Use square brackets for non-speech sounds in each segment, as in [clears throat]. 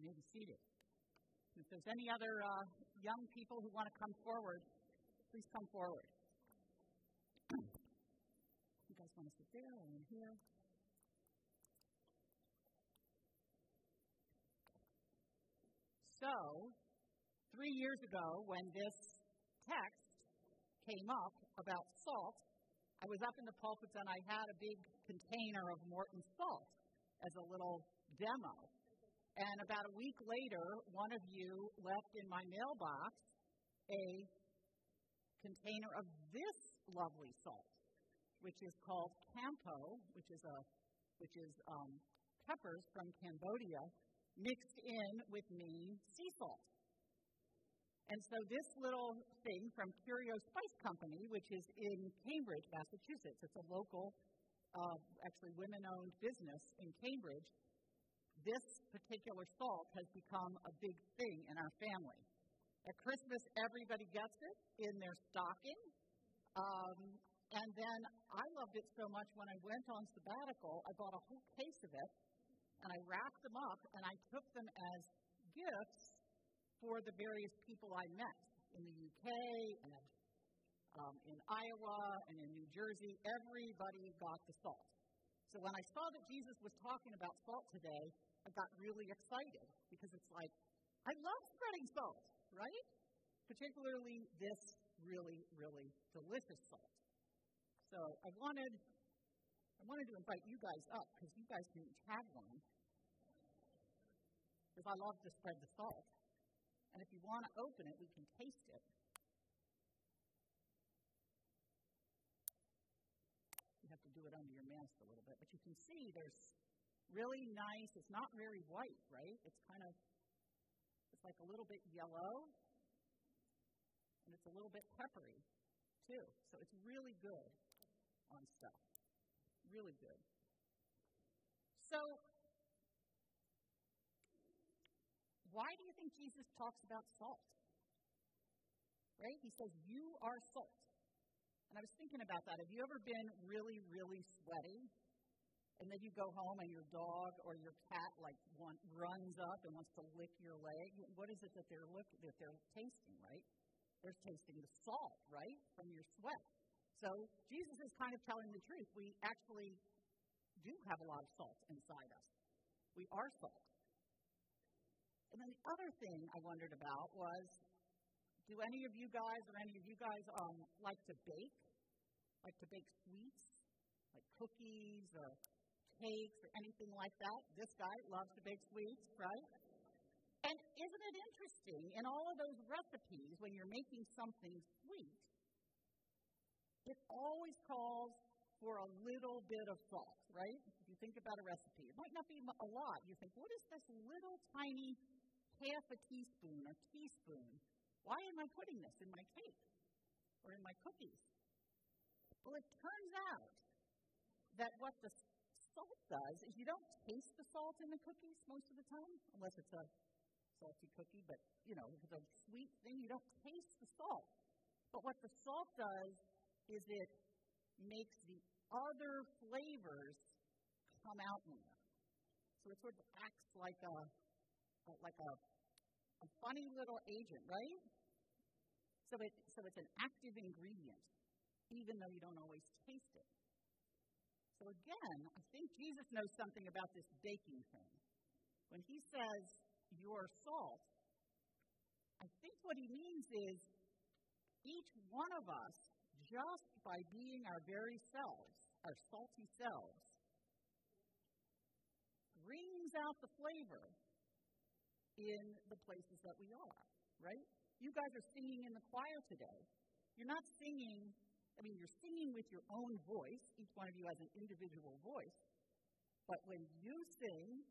You may be seated. If there's any other uh, young people who want to come forward, please come forward. [clears throat] you guys want to sit there or in here? So, three years ago, when this text came up about salt, I was up in the pulpit and I had a big container of Morton salt as a little demo. And about a week later, one of you left in my mailbox a container of this lovely salt, which is called Kampot, which is a which is um, peppers from Cambodia mixed in with mean sea salt. And so this little thing from Curio Spice Company, which is in Cambridge, Massachusetts, it's a local, uh, actually women-owned business in Cambridge. This particular salt has become a big thing in our family. At Christmas, everybody gets it in their stocking. Um, and then I loved it so much when I went on sabbatical, I bought a whole case of it and I wrapped them up and I took them as gifts for the various people I met in the UK and um, in Iowa and in New Jersey. Everybody got the salt. So when I saw that Jesus was talking about salt today, I got really excited because it's like, I love spreading salt, right? Particularly this really, really delicious salt. So I wanted I wanted to invite you guys up because you guys each have one. Because I love to spread the salt. And if you want to open it, we can taste it. You have to do a little bit. But you can see there's really nice, it's not very white, right? It's kind of, it's like a little bit yellow. And it's a little bit peppery, too. So it's really good on stuff. Really good. So, why do you think Jesus talks about salt? Right? He says, You are salt. And I was thinking about that. Have you ever been really, really sweaty? And then you go home and your dog or your cat like want, runs up and wants to lick your leg. What is it that they're look, that they're tasting, right? They're tasting the salt, right, from your sweat. So Jesus is kind of telling the truth. We actually do have a lot of salt inside us. We are salt. And then the other thing I wondered about was do any of you guys or any of you guys um, like to bake? Like to bake sweets? Like cookies or cakes or anything like that? This guy loves to bake sweets, right? And isn't it interesting, in all of those recipes, when you're making something sweet, it always calls for a little bit of salt, right? If you think about a recipe, it might not be a lot. You think, what is this little tiny half a teaspoon or teaspoon. Why am I putting this in my cake or in my cookies? Well, it turns out that what the salt does is you don't taste the salt in the cookies most of the time, unless it's a salty cookie, but you know, if it's a sweet thing, you don't taste the salt. But what the salt does is it makes the other flavors come out more. So it sort of acts like a like a, a funny little agent, right? So, it, so it's an active ingredient, even though you don't always taste it. So again, I think Jesus knows something about this baking thing. When he says, your salt, I think what he means is each one of us, just by being our very selves, our salty selves, brings out the flavor in the places that we are, right? You guys are singing in the choir today. You're not singing, I mean, you're singing with your own voice. Each one of you has an individual voice. But when you sing,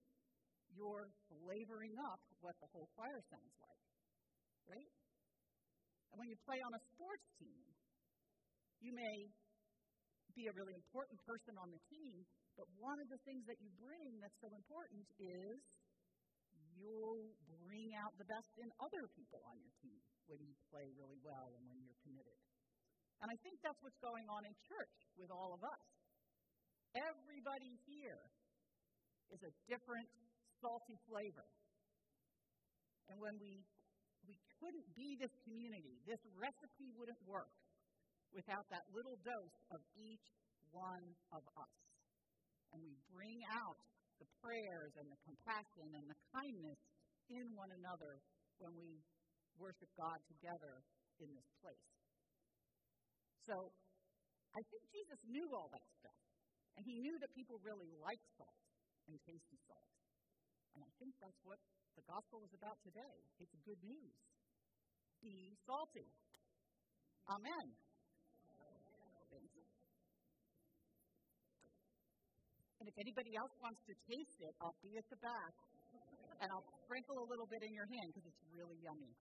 you're flavoring up what the whole choir sounds like, right? And when you play on a sports team, you may be a really important person on the team, but one of the things that you bring that's so important is you'll bring out the best in other people on your team when you play really well and when you're committed. And I think that's what's going on in church with all of us. Everybody here is a different salty flavor. And when we we couldn't be this community, this recipe wouldn't work without that little dose of each one of us. And we bring out the prayers and the compassion and the kindness in one another when we worship God together in this place. So I think Jesus knew all that stuff. And he knew that people really like salt and tasty salt. And I think that's what the gospel is about today. It's good news. Be salty. Amen. And if anybody else wants to taste it, I'll be at the back and I'll sprinkle a little bit in your hand because it's really yummy.